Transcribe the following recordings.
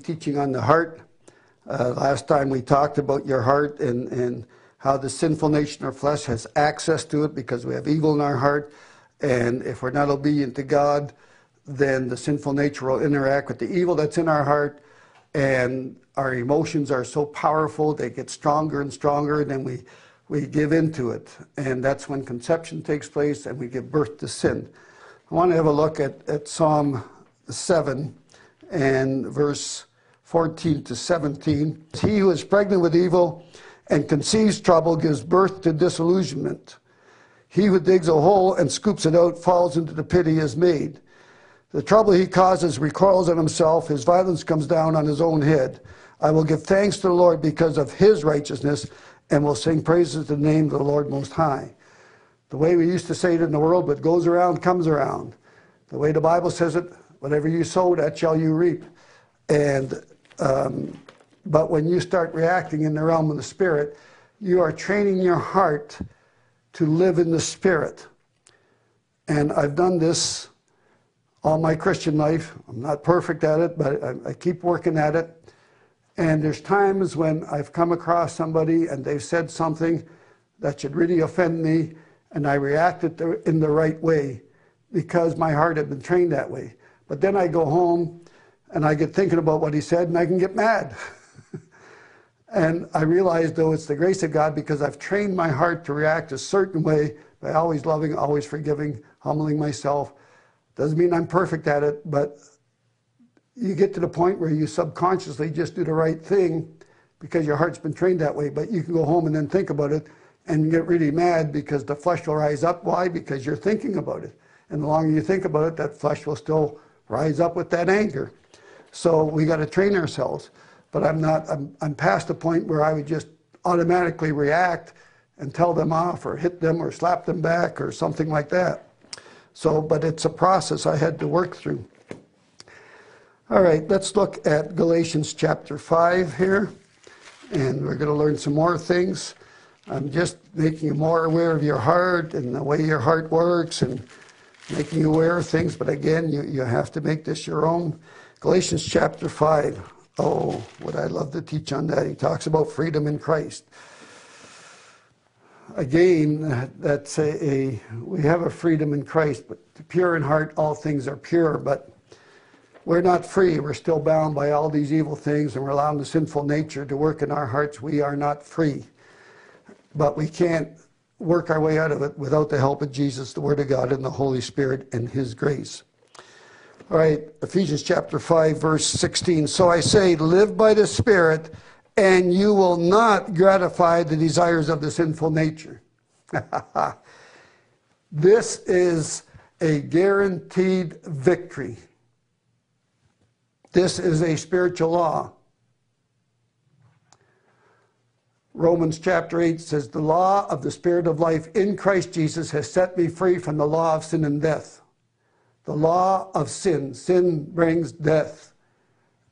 teaching on the heart. Uh, last time we talked about your heart and, and how the sinful nature in our flesh has access to it because we have evil in our heart. And if we're not obedient to God, then the sinful nature will interact with the evil that's in our heart. And our emotions are so powerful, they get stronger and stronger, and then we, we give into it. And that's when conception takes place and we give birth to sin. I want to have a look at, at Psalm 7 and verse 14 to 17. He who is pregnant with evil and conceives trouble gives birth to disillusionment. He who digs a hole and scoops it out falls into the pit he has made. The trouble he causes recoils on himself, his violence comes down on his own head. I will give thanks to the Lord because of his righteousness and will sing praises to the name of the Lord Most High. The way we used to say it in the world, what goes around comes around. The way the Bible says it, whatever you sow, that shall you reap. And um, but when you start reacting in the realm of the spirit, you are training your heart to live in the spirit. And I've done this all my Christian life. I'm not perfect at it, but I, I keep working at it. And there's times when I've come across somebody and they've said something that should really offend me, and I reacted in the right way because my heart had been trained that way. But then I go home and I get thinking about what he said and I can get mad. and I realize, though, it's the grace of God because I've trained my heart to react a certain way by always loving, always forgiving, humbling myself. Doesn't mean I'm perfect at it, but you get to the point where you subconsciously just do the right thing because your heart's been trained that way. But you can go home and then think about it and get really mad because the flesh will rise up. Why? Because you're thinking about it. And the longer you think about it, that flesh will still rise up with that anger. So we got to train ourselves. But I'm not, I'm, I'm past the point where I would just automatically react and tell them off or hit them or slap them back or something like that. So, but it's a process I had to work through. All right, let's look at Galatians chapter 5 here. And we're going to learn some more things. I'm just making you more aware of your heart and the way your heart works and making you aware of things. But again, you, you have to make this your own. Galatians chapter 5. Oh, would I love to teach on that. He talks about freedom in Christ. Again, that's a, a we have a freedom in Christ, but pure in heart, all things are pure. But we're not free. We're still bound by all these evil things, and we're allowing the sinful nature to work in our hearts. We are not free. But we can't work our way out of it without the help of Jesus, the Word of God, and the Holy Spirit and His grace. All right, Ephesians chapter 5, verse 16. So I say, live by the Spirit, and you will not gratify the desires of the sinful nature. this is a guaranteed victory. This is a spiritual law. Romans chapter 8 says, The law of the Spirit of life in Christ Jesus has set me free from the law of sin and death. The law of sin. Sin brings death,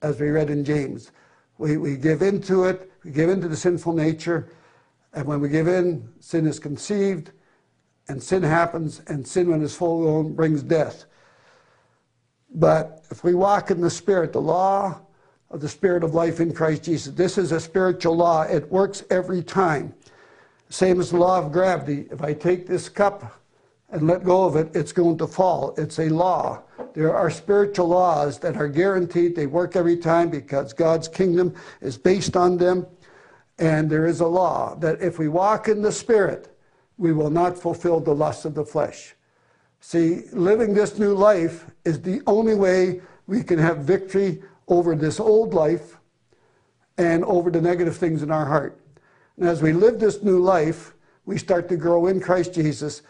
as we read in James. We, we give into it, we give into the sinful nature, and when we give in, sin is conceived, and sin happens, and sin, when it's full grown, brings death. But if we walk in the Spirit, the law of the Spirit of life in Christ Jesus, this is a spiritual law. It works every time. Same as the law of gravity. If I take this cup and let go of it, it's going to fall. It's a law. There are spiritual laws that are guaranteed. They work every time because God's kingdom is based on them. And there is a law that if we walk in the Spirit, we will not fulfill the lusts of the flesh. See, living this new life is the only way we can have victory over this old life and over the negative things in our heart. And as we live this new life, we start to grow in Christ Jesus,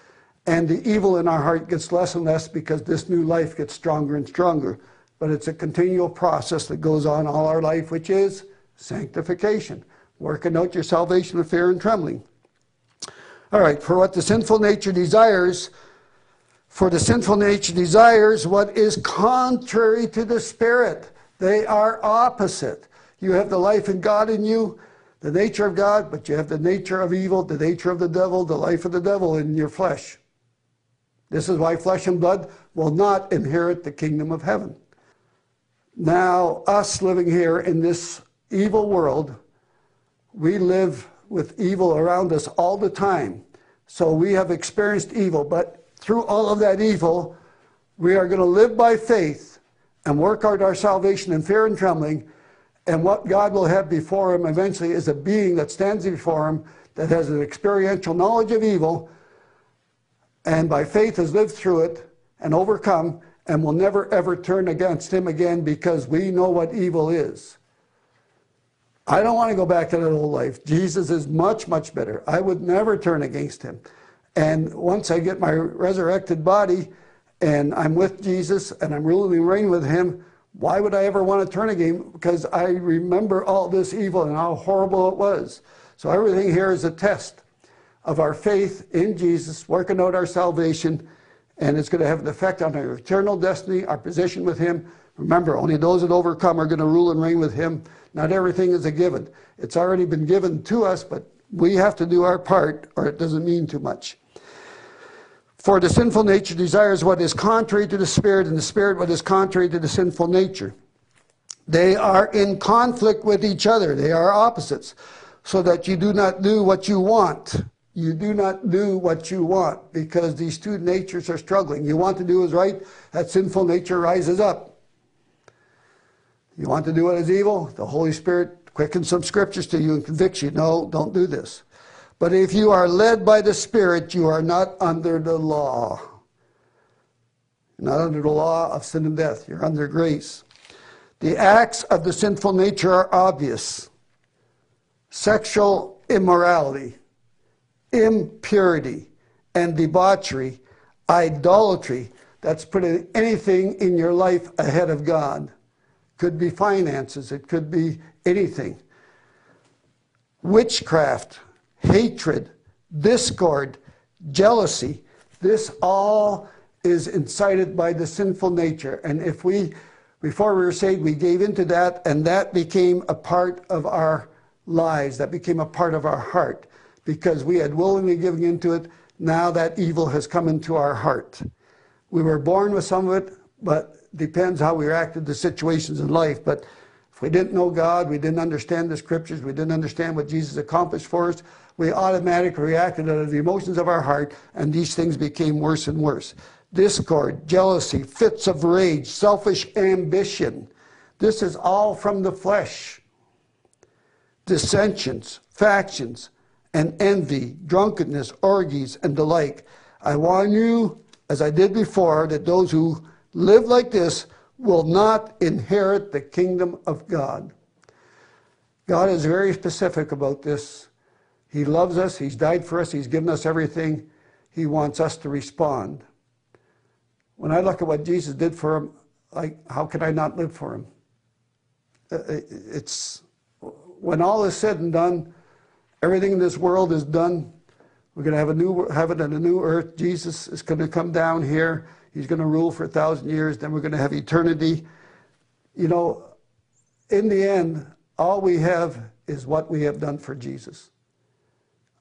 and the evil in our heart gets less and less because this new life gets stronger and stronger. But it's a continual process that goes on all our life, which is sanctification, working out your salvation with fear and trembling. All right, for what the sinful nature desires, for the sinful nature desires what is contrary to the Spirit. They are opposite. You have the life in God in you, the nature of God, but you have the nature of evil, the nature of the devil, the life of the devil in your flesh. This is why flesh and blood will not inherit the kingdom of heaven. Now, us living here in this evil world, we live with evil around us all the time. So we have experienced evil, but through all of that evil, we are going to live by faith and work out our salvation in fear and trembling. And what God will have before him eventually is a being that stands before him that has an experiential knowledge of evil and by faith has lived through it and overcome and will never ever turn against him again because we know what evil is. I don't want to go back to that old life. Jesus is much, much better. I would never turn against him. And once I get my resurrected body and I'm with Jesus and I'm ruling and reigning with him, why would I ever want to turn again? Because I remember all this evil and how horrible it was. So everything here is a test of our faith in Jesus, working out our salvation, and it's going to have an effect on our eternal destiny, our position with him. Remember, only those that overcome are going to rule and reign with him. Not everything is a given. It's already been given to us, but we have to do our part or it doesn't mean too much. For the sinful nature desires what is contrary to the Spirit, and the Spirit what is contrary to the sinful nature. They are in conflict with each other, they are opposites, so that you do not do what you want. You do not do what you want because these two natures are struggling. You want to do what is right, that sinful nature rises up. You want to do what is evil? The Holy Spirit quickens some scriptures to you and convicts you. No, don't do this. But if you are led by the Spirit, you are not under the law. Not under the law of sin and death. You're under grace. The acts of the sinful nature are obvious sexual immorality, impurity, and debauchery, idolatry. That's putting anything in your life ahead of God could be finances, it could be anything. Witchcraft, hatred, discord, jealousy, this all is incited by the sinful nature. And if we, before we were saved, we gave into that, and that became a part of our lives, that became a part of our heart, because we had willingly given into it. Now that evil has come into our heart. We were born with some of it, but depends how we reacted to situations in life. But if we didn't know God, we didn't understand the scriptures, we didn't understand what Jesus accomplished for us, we automatically reacted out of the emotions of our heart, and these things became worse and worse. Discord, jealousy, fits of rage, selfish ambition. This is all from the flesh. Dissensions, factions, and envy, drunkenness, orgies, and the like. I warn you, as I did before, that those who live like this will not inherit the kingdom of God. God is very specific about this. He loves us, He's died for us, He's given us everything. He wants us to respond. When I look at what Jesus did for him, like, how can I not live for him? Uh, uh, it's when all is said and done, everything in this world is done. We're going to have a new heaven and a new earth. Jesus is going to come down here. He's going to rule for a thousand years. Then we're going to have eternity. You know, in the end, all we have is what we have done for Jesus,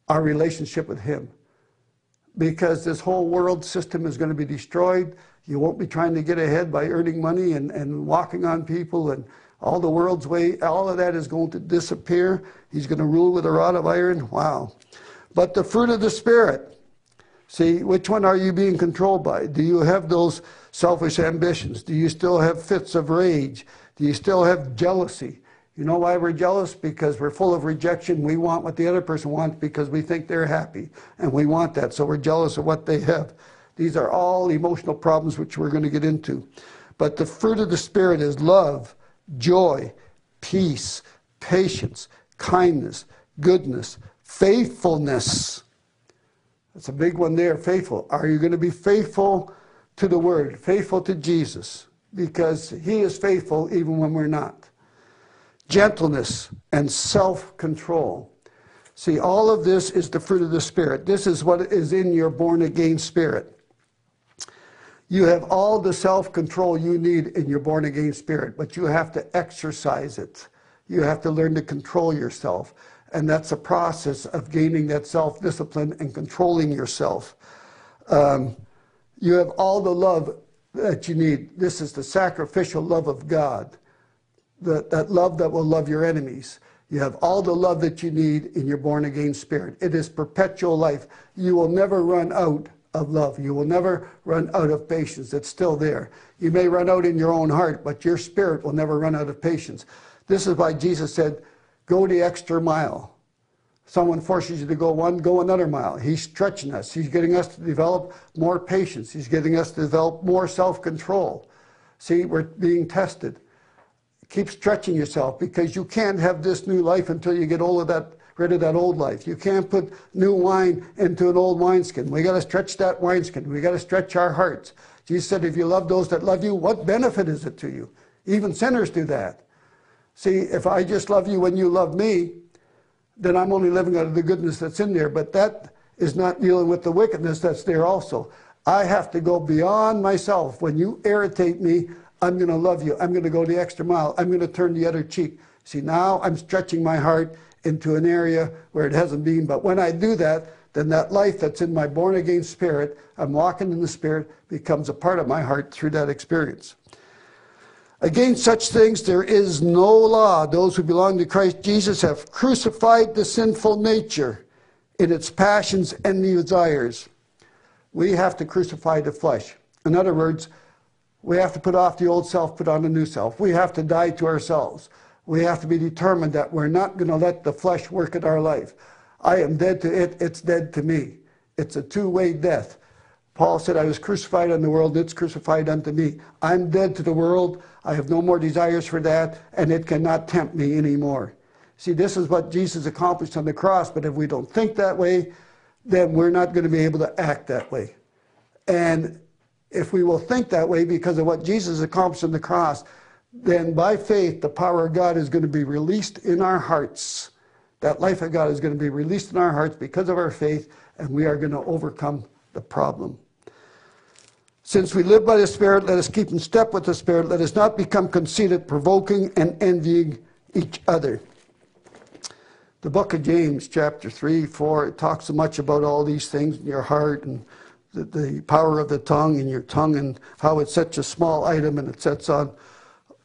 our relationship with Him. Because this whole world system is going to be destroyed. You won't be trying to get ahead by earning money and, and walking on people and all the world's way. All of that is going to disappear. He's going to rule with a rod of iron. Wow. But the fruit of the Spirit, See, which one are you being controlled by? Do you have those selfish ambitions? Do you still have fits of rage? Do you still have jealousy? You know why we're jealous? Because we're full of rejection. We want what the other person wants because we think they're happy and we want that. So we're jealous of what they have. These are all emotional problems which we're going to get into. But the fruit of the Spirit is love, joy, peace, patience, kindness, goodness, faithfulness. That's a big one there, faithful. Are you going to be faithful to the word, faithful to Jesus? Because he is faithful even when we're not. Gentleness and self control. See, all of this is the fruit of the Spirit. This is what is in your born again spirit. You have all the self control you need in your born again spirit, but you have to exercise it. You have to learn to control yourself. And that's a process of gaining that self discipline and controlling yourself. Um, you have all the love that you need. This is the sacrificial love of God, that, that love that will love your enemies. You have all the love that you need in your born again spirit. It is perpetual life. You will never run out of love. You will never run out of patience. It's still there. You may run out in your own heart, but your spirit will never run out of patience. This is why Jesus said, Go the extra mile. Someone forces you to go one, go another mile. He's stretching us. He's getting us to develop more patience. He's getting us to develop more self control. See, we're being tested. Keep stretching yourself because you can't have this new life until you get all of that, rid of that old life. You can't put new wine into an old wineskin. We got to stretch that wineskin. We got to stretch our hearts. Jesus said, if you love those that love you, what benefit is it to you? Even sinners do that. See, if I just love you when you love me, then I'm only living out of the goodness that's in there. But that is not dealing with the wickedness that's there also. I have to go beyond myself. When you irritate me, I'm going to love you. I'm going to go the extra mile. I'm going to turn the other cheek. See, now I'm stretching my heart into an area where it hasn't been. But when I do that, then that life that's in my born again spirit, I'm walking in the spirit, becomes a part of my heart through that experience. Against such things there is no law. Those who belong to Christ Jesus have crucified the sinful nature in its passions and desires. We have to crucify the flesh. In other words, we have to put off the old self, put on the new self. We have to die to ourselves. We have to be determined that we're not going to let the flesh work in our life. I am dead to it, it's dead to me. It's a two way death. Paul said, I was crucified on the world, it's crucified unto me. I'm dead to the world. I have no more desires for that, and it cannot tempt me anymore. See, this is what Jesus accomplished on the cross, but if we don't think that way, then we're not going to be able to act that way. And if we will think that way because of what Jesus accomplished on the cross, then by faith, the power of God is going to be released in our hearts. That life of God is going to be released in our hearts because of our faith, and we are going to overcome the problem. Since we live by the Spirit, let us keep in step with the Spirit. Let us not become conceited, provoking, and envying each other. The book of James, chapter 3, 4, it talks so much about all these things in your heart and the, the power of the tongue and your tongue and how it's such a small item and it sets on,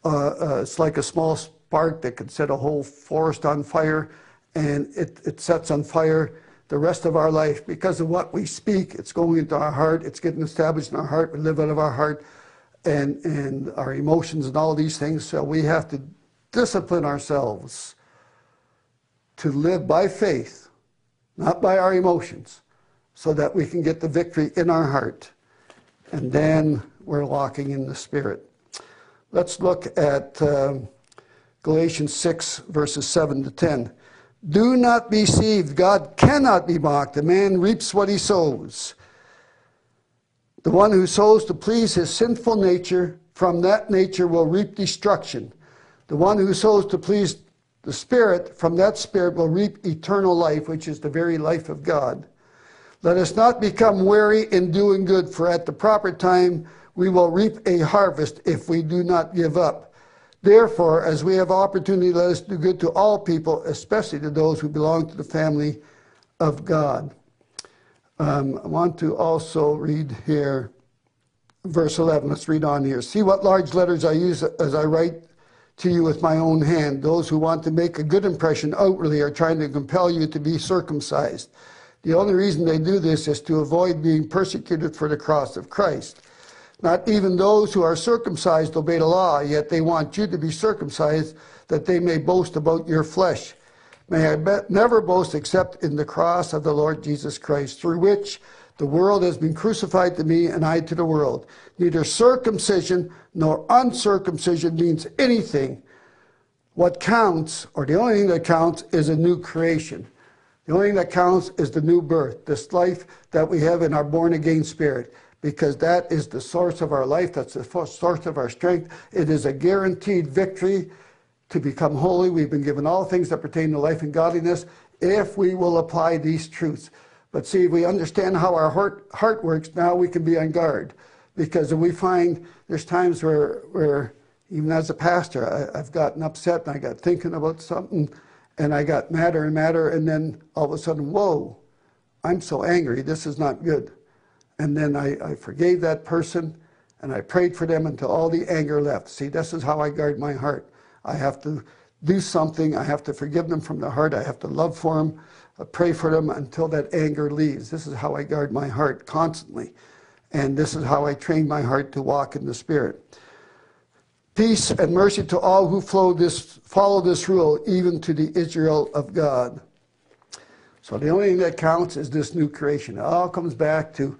uh, it's like a small spark that could set a whole forest on fire and it, it sets on fire the rest of our life because of what we speak. It's going into our heart, it's getting established in our heart, we live out of our heart and, and our emotions and all these things. So we have to discipline ourselves to live by faith, not by our emotions so that we can get the victory in our heart. And then we're walking in the Spirit. Let's look at um, Galatians 6, verses 7 to 10. Do not be deceived. God cannot be mocked. A man reaps what he sows. The one who sows to please his sinful nature, from that nature will reap destruction. The one who sows to please the Spirit, from that Spirit will reap eternal life, which is the very life of God. Let us not become weary in doing good, for at the proper time we will reap a harvest if we do not give up. Therefore, as we have opportunity, let us do good to all people, especially to those who belong to the family of God. Um, I want to also read here verse 11. Let's read on here. See what large letters I use as I write to you with my own hand. Those who want to make a good impression outwardly are trying to compel you to be circumcised the only reason they do this is to avoid being persecuted for the cross of Christ. Not even those who are circumcised obey the law, yet they want you to be circumcised that they may boast about your flesh. May I be- never boast except in the cross of the Lord Jesus Christ, through which the world has been crucified to me and I to the world. Neither circumcision nor uncircumcision means anything. What counts, or the only thing that counts, is a new creation. The only thing that counts is the new birth, this life that we have in our born again spirit, because that is the source of our life, that's the source of our strength. It is a guaranteed victory to become holy. We've been given all things that pertain to life and godliness if we will apply these truths. But see, if we understand how our heart, heart works, now we can be on guard. Because we find there's times where, where even as a pastor, I, I've gotten upset and I got thinking about something and I got madder and madder, and then all of a sudden, whoa, I'm so angry, this is not good. And then I, I forgave that person and I prayed for them until all the anger left. See, this is how I guard my heart. I have to do something, I have to forgive them from the heart, I have to love for them, I uh, pray for them until that anger leaves. This is how I guard my heart constantly. And this is how I train my heart to walk in the Spirit. Peace and mercy to all who follow this, follow this rule, even to the Israel of God. So the only thing that counts is this new creation. It all comes back to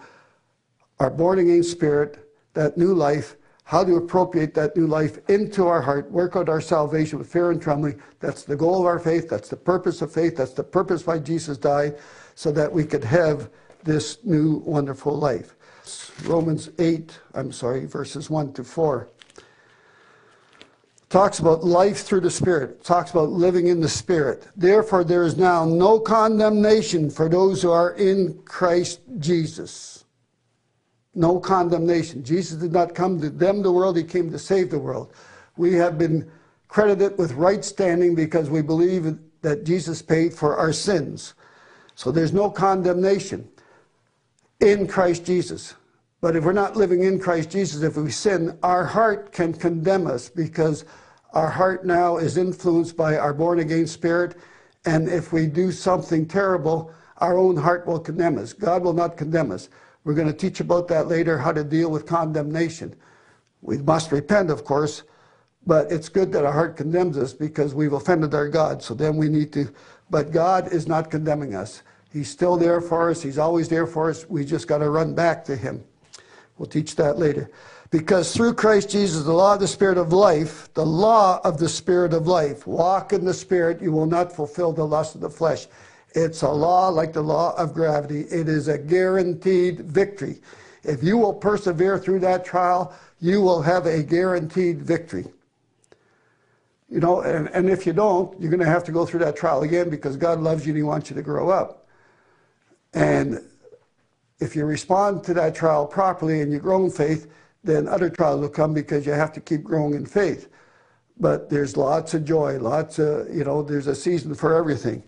our born again spirit, that new life, how to appropriate that new life into our heart, work out our salvation with fear and trembling. That's the goal of our faith. That's the purpose of faith. That's the purpose why Jesus died, so that we could have this new wonderful life. Romans 8, I'm sorry, verses 1 to 4 talks about life through the Spirit, talks about living in the Spirit. Therefore, there is now no condemnation for those who are in Christ Jesus. No condemnation. Jesus did not come to condemn the world, He came to save the world. We have been credited with right standing because we believe that Jesus paid for our sins. So there's no condemnation in Christ Jesus. But if we're not living in Christ Jesus, if we sin, our heart can condemn us because our heart now is influenced by our born again spirit, and if we do something terrible, our own heart will condemn us. God will not condemn us. We're going to teach about that later, how to deal with condemnation. We must repent, of course, but it's good that our heart condemns us because we've offended our God. So then we need to, but God is not condemning us. He's still there for us. He's always there for us. We just got to run back to Him. We'll teach that later. Because through Christ Jesus, the law of the Spirit of life, the law of the Spirit of life, walk in the Spirit, you will not fulfill the lust of the flesh. It's a law like the law of gravity. It is a guaranteed victory. If you will persevere through that trial, you will have a guaranteed victory. You know, and, and if you don't, you're going to have to go through that trial again because God loves you and He wants you to grow up. And if you respond to that trial properly and you grow in faith, then other trials will come because you have to keep growing in faith. But there's lots of joy, lots of, you know, there's a season for everything.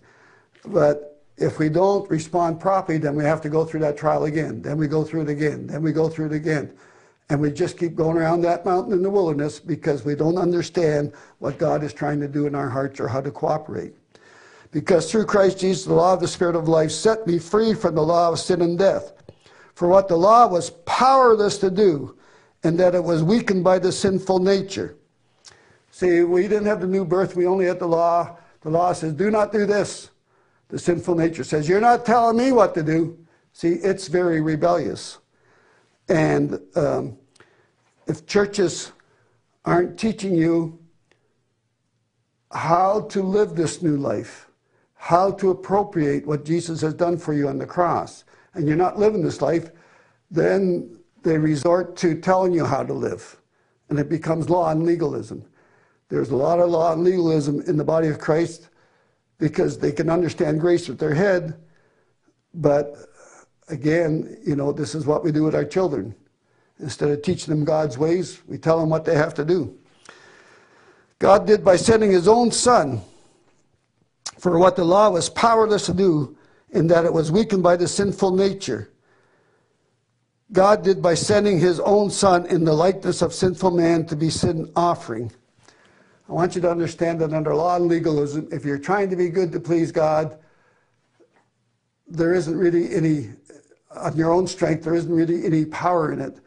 But if we don't respond properly, then we have to go through that trial again. Then we go through it again. Then we go through it again. And we just keep going around that mountain in the wilderness because we don't understand what God is trying to do in our hearts or how to cooperate. Because through Christ Jesus, the law of the Spirit of life set me free from the law of sin and death. For what the law was powerless to do, and that it was weakened by the sinful nature. See, we didn't have the new birth, we only had the law. The law says, do not do this. The sinful nature says, you're not telling me what to do. See, it's very rebellious. And um, if churches aren't teaching you how to live this new life, how to appropriate what Jesus has done for you on the cross, and you're not living this life, then they resort to telling you how to live, and it becomes law and legalism. There's a lot of law and legalism in the body of Christ because they can understand grace with their head, but again, you know, this is what we do with our children. Instead of teaching them God's ways, we tell them what they have to do. God did by sending his own son for what the law was powerless to do, in that it was weakened by the sinful nature. God did by sending his own son in the likeness of sinful man to be sin offering. I want you to understand that under law and legalism, if you're trying to be good to please God, there isn't really any, on your own strength, there isn't really any power in it.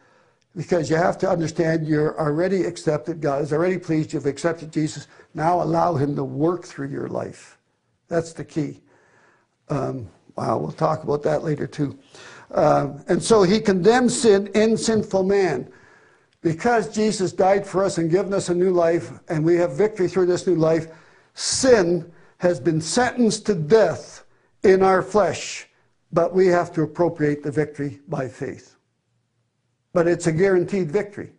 Because you have to understand you're already accepted. God is already pleased you. You've accepted Jesus. Now allow him to work through your life. That's the key. Um, wow, we'll talk about that later too. Uh, and so he condemns sin in sinful man. Because Jesus died for us and given us a new life, and we have victory through this new life, sin has been sentenced to death in our flesh, but we have to appropriate the victory by faith. But it's a guaranteed victory.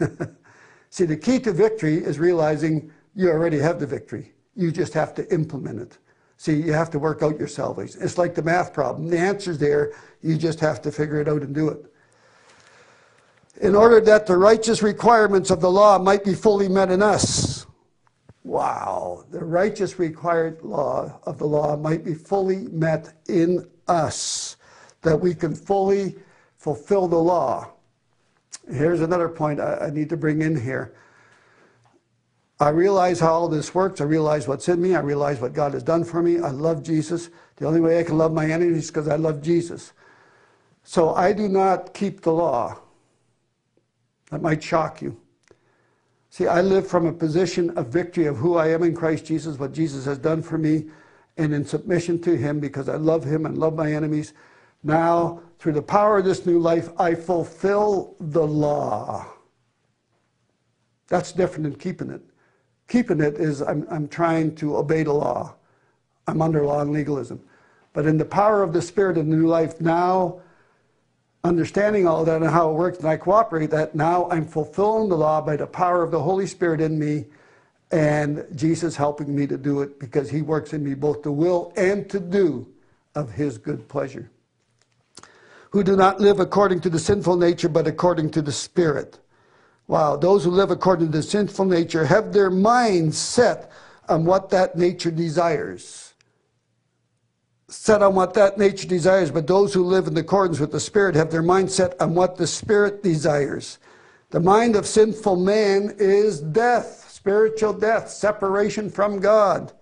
See, the key to victory is realizing you already have the victory. You just have to implement it. See, you have to work out your salvation. It's like the math problem. The answer's there, you just have to figure it out and do it. In order that the righteous requirements of the law might be fully met in us. Wow, the righteous required law of the law might be fully met in us, that we can fully fulfill the law. Here's another point I, I need to bring in here. I realize how all this works. I realize what's in me. I realize what God has done for me. I love Jesus. The only way I can love my enemies is because I love Jesus. So I do not keep the law. That might shock you. See, I live from a position of victory of who I am in Christ Jesus, what Jesus has done for me, and in submission to Him because I love Him and love my enemies. Now, through the power of this new life, I fulfill the law. That's different than keeping it. Keeping it is I'm, I'm trying to obey the law. I'm under law and legalism. But in the power of the Spirit of the new life, now understanding all that and how it works, and I cooperate that, now I'm fulfilling the law by the power of the Holy Spirit in me and Jesus helping me to do it because he works in me both to will and to do of his good pleasure. Who do not live according to the sinful nature, but according to the Spirit. Wow, those who live according to the sinful nature have their minds set on what that nature desires. Set on what that nature desires, but those who live in accordance with the Spirit have their mind set on what the Spirit desires. The mind of sinful man is death, spiritual death, separation from God.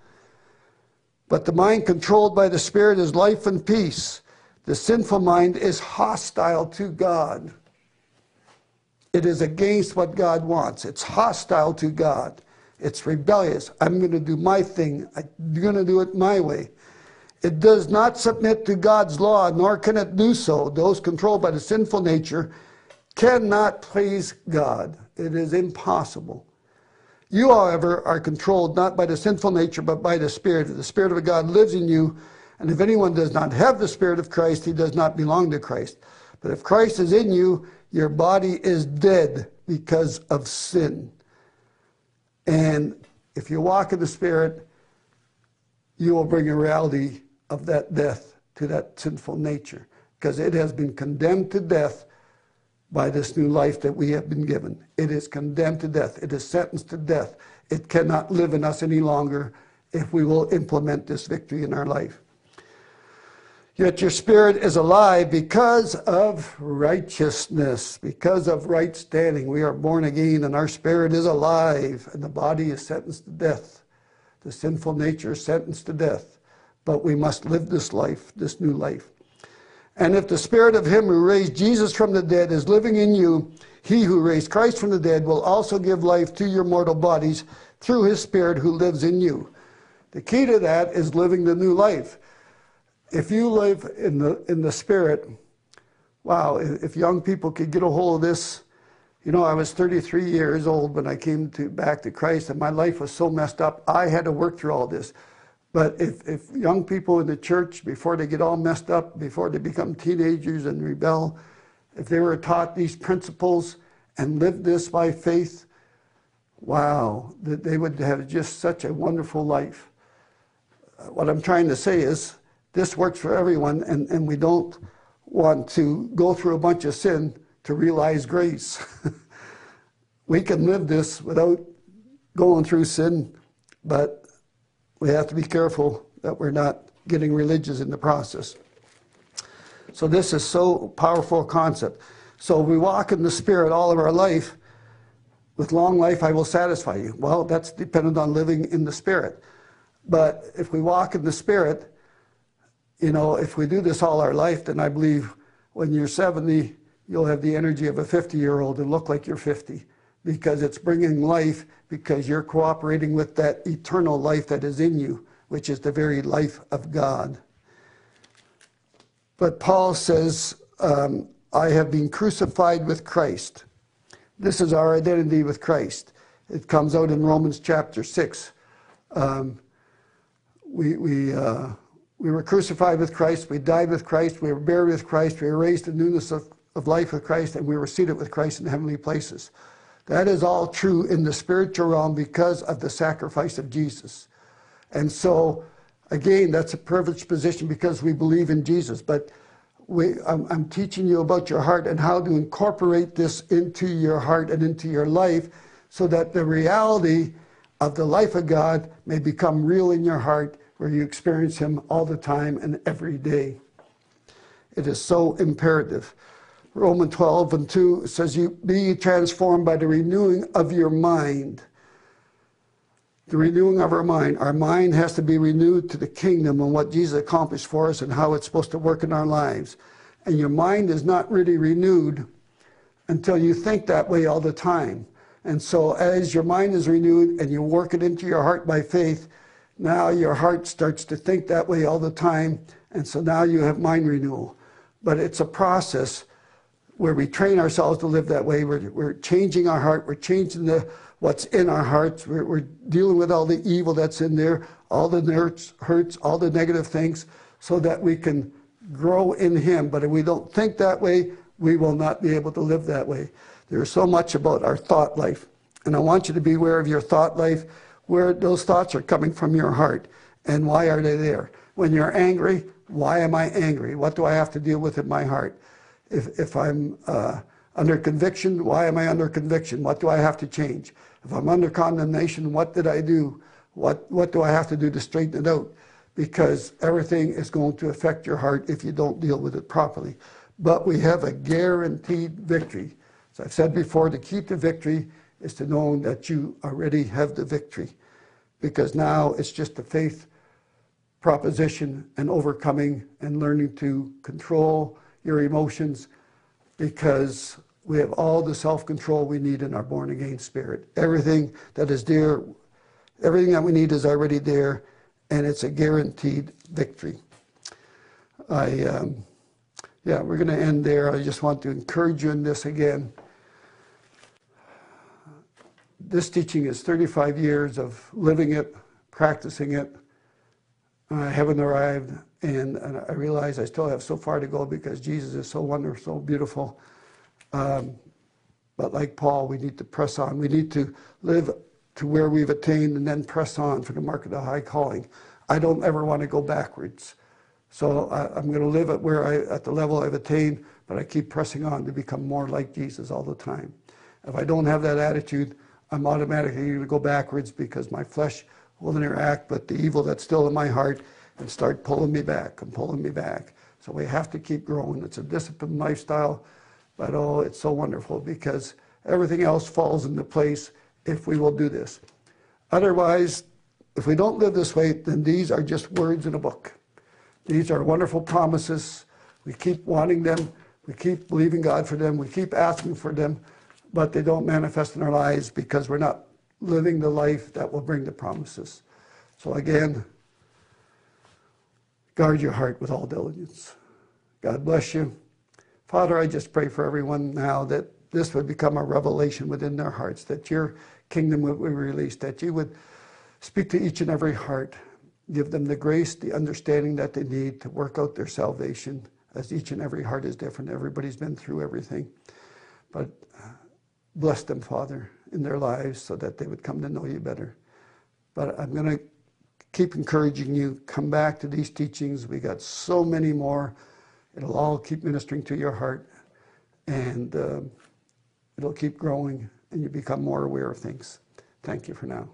But the mind controlled by the Spirit is life and peace. The sinful mind is hostile to God. It is against what God wants. It's hostile to God. It's rebellious. I'm going to do my thing. I'm going to do it my way. It does not submit to God's law, nor can it do so. Those controlled by the sinful nature cannot please God. It is impossible. You, however, are controlled not by the sinful nature, but by the Spirit. The Spirit of God lives in you, and if anyone does not have the Spirit of Christ, he does not belong to Christ. But if Christ is in you, your body is dead because of sin. And if you walk in the Spirit, you will bring a reality of that death to that sinful nature because it has been condemned to death by this new life that we have been given. It is condemned to death. It is sentenced to death. It cannot live in us any longer if we will implement this victory in our life. Yet your spirit is alive because of righteousness, because of right standing. We are born again and our spirit is alive and the body is sentenced to death. The sinful nature is sentenced to death. But we must live this life, this new life. And if the spirit of him who raised Jesus from the dead is living in you, he who raised Christ from the dead will also give life to your mortal bodies through his spirit who lives in you. The key to that is living the new life if you live in the in the spirit, wow, if young people could get a hold of this, you know, I was 33 years old when I came to back to Christ, and my life was so messed up. I had to work through all this. But if, if young people in the church, before they get all messed up, before they become teenagers and rebel, if they were taught these principles and lived this by faith, wow, that they would have just such a wonderful life. Uh, what I'm trying to say is, this works for everyone, and, and we don't want to go through a bunch of sin to realize grace. we can live this without going through sin, but we have to be careful that we're not getting religious in the process. So this is so powerful concept. So we walk in the Spirit all of our life. With long life, I will satisfy you. Well, that's dependent on living in the Spirit. But if we walk in the Spirit, you know, if we do this all our life, then I believe when you're 70, you'll have the energy of a 50 year old and look like you're 50 because it's bringing life because you're cooperating with that eternal life that is in you, which is the very life of God. But Paul says, um, I have been crucified with Christ. This is our identity with Christ. It comes out in Romans chapter 6. Um, we, we, uh, we were crucified with Christ, we died with Christ, we were buried with Christ, we were raised in newness of, of life with Christ, and we were seated with Christ in heavenly places. That is all true in the spiritual realm because of the sacrifice of Jesus. And so, again, that's a privileged position because we believe in Jesus. But we, I'm, I'm teaching you about your heart and how to incorporate this into your heart and into your life so that the reality of the life of God may become real in your heart where you experience Him all the time and every day. It is so imperative. Romans 12 and 2 says, You be transformed by the renewing of your mind. The renewing of our mind. Our mind has to be renewed to the kingdom and what Jesus accomplished for us and how it's supposed to work in our lives. And your mind is not really renewed until you think that way all the time. And so, as your mind is renewed and you work it into your heart by faith, now your heart starts to think that way all the time. And so now you have mind renewal. But it's a process where we train ourselves to live that way. We're, we're changing our heart. We're changing the, what's in our hearts. We're, we're dealing with all the evil that's in there, all the hurts, hurts, all the negative things, so that we can grow in Him. But if we don't think that way, we will not be able to live that way. There's so much about our thought life. And I want you to be aware of your thought life, where those thoughts are coming from your heart, and why are they there. When you're angry, why am I angry? What do I have to deal with in my heart? If, if I'm uh, under conviction, why am I under conviction? What do I have to change? If I'm under condemnation, what did I do? What, what do I have to do to straighten it out? Because everything is going to affect your heart if you don't deal with it properly. But we have a guaranteed victory. As I've said before, to keep the victory is to know that you already have the victory. Because now it's just a faith proposition and overcoming and learning to control your emotions because we have all the self control we need in our born again spirit. Everything that is there, everything that we need is already there, and it's a guaranteed victory. I, um, yeah, we're going to end there. I just want to encourage you in this again. This teaching is 35 years of living it, practicing it. I haven't arrived and, and, I realize I still have so far to go because Jesus is so wonderful, so beautiful. Um, but like Paul, we need to press on. We need to live to where we've attained and then press on for the mark of the high calling. I don't ever want to go backwards. So I, am going to live at where I, at the level I've attained, but I keep pressing on to become more like Jesus all the time. If I don't have that attitude, I'm automatically going to go backwards because my flesh will interact but the evil that's still in my heart and start pulling me back and pulling me back. So we have to keep growing. It's a disciplined lifestyle, but oh, it's so wonderful because everything else falls into place if we will do this. Otherwise, if we don't live this way, then these are just words in a book. These are wonderful promises. We keep wanting them. We keep believing God for them. We keep asking for them, but they don't manifest in our lives because we're not living the life that will bring the promises. So again, Guard your heart with all diligence. God bless you. Father, I just pray for everyone now that this would become a revelation within their hearts, that your kingdom would be released, that you would speak to each and every heart, give them the grace, the understanding that they need to work out their salvation, as each and every heart is different. Everybody's been through everything. But uh, bless them, Father, in their lives so that they would come to know you better. But I'm going to keep encouraging you. Come back to these teachings. We got so many more. It'll all keep ministering to your heart, and uh, it'll keep growing, and you become more aware of things. Thank you for now.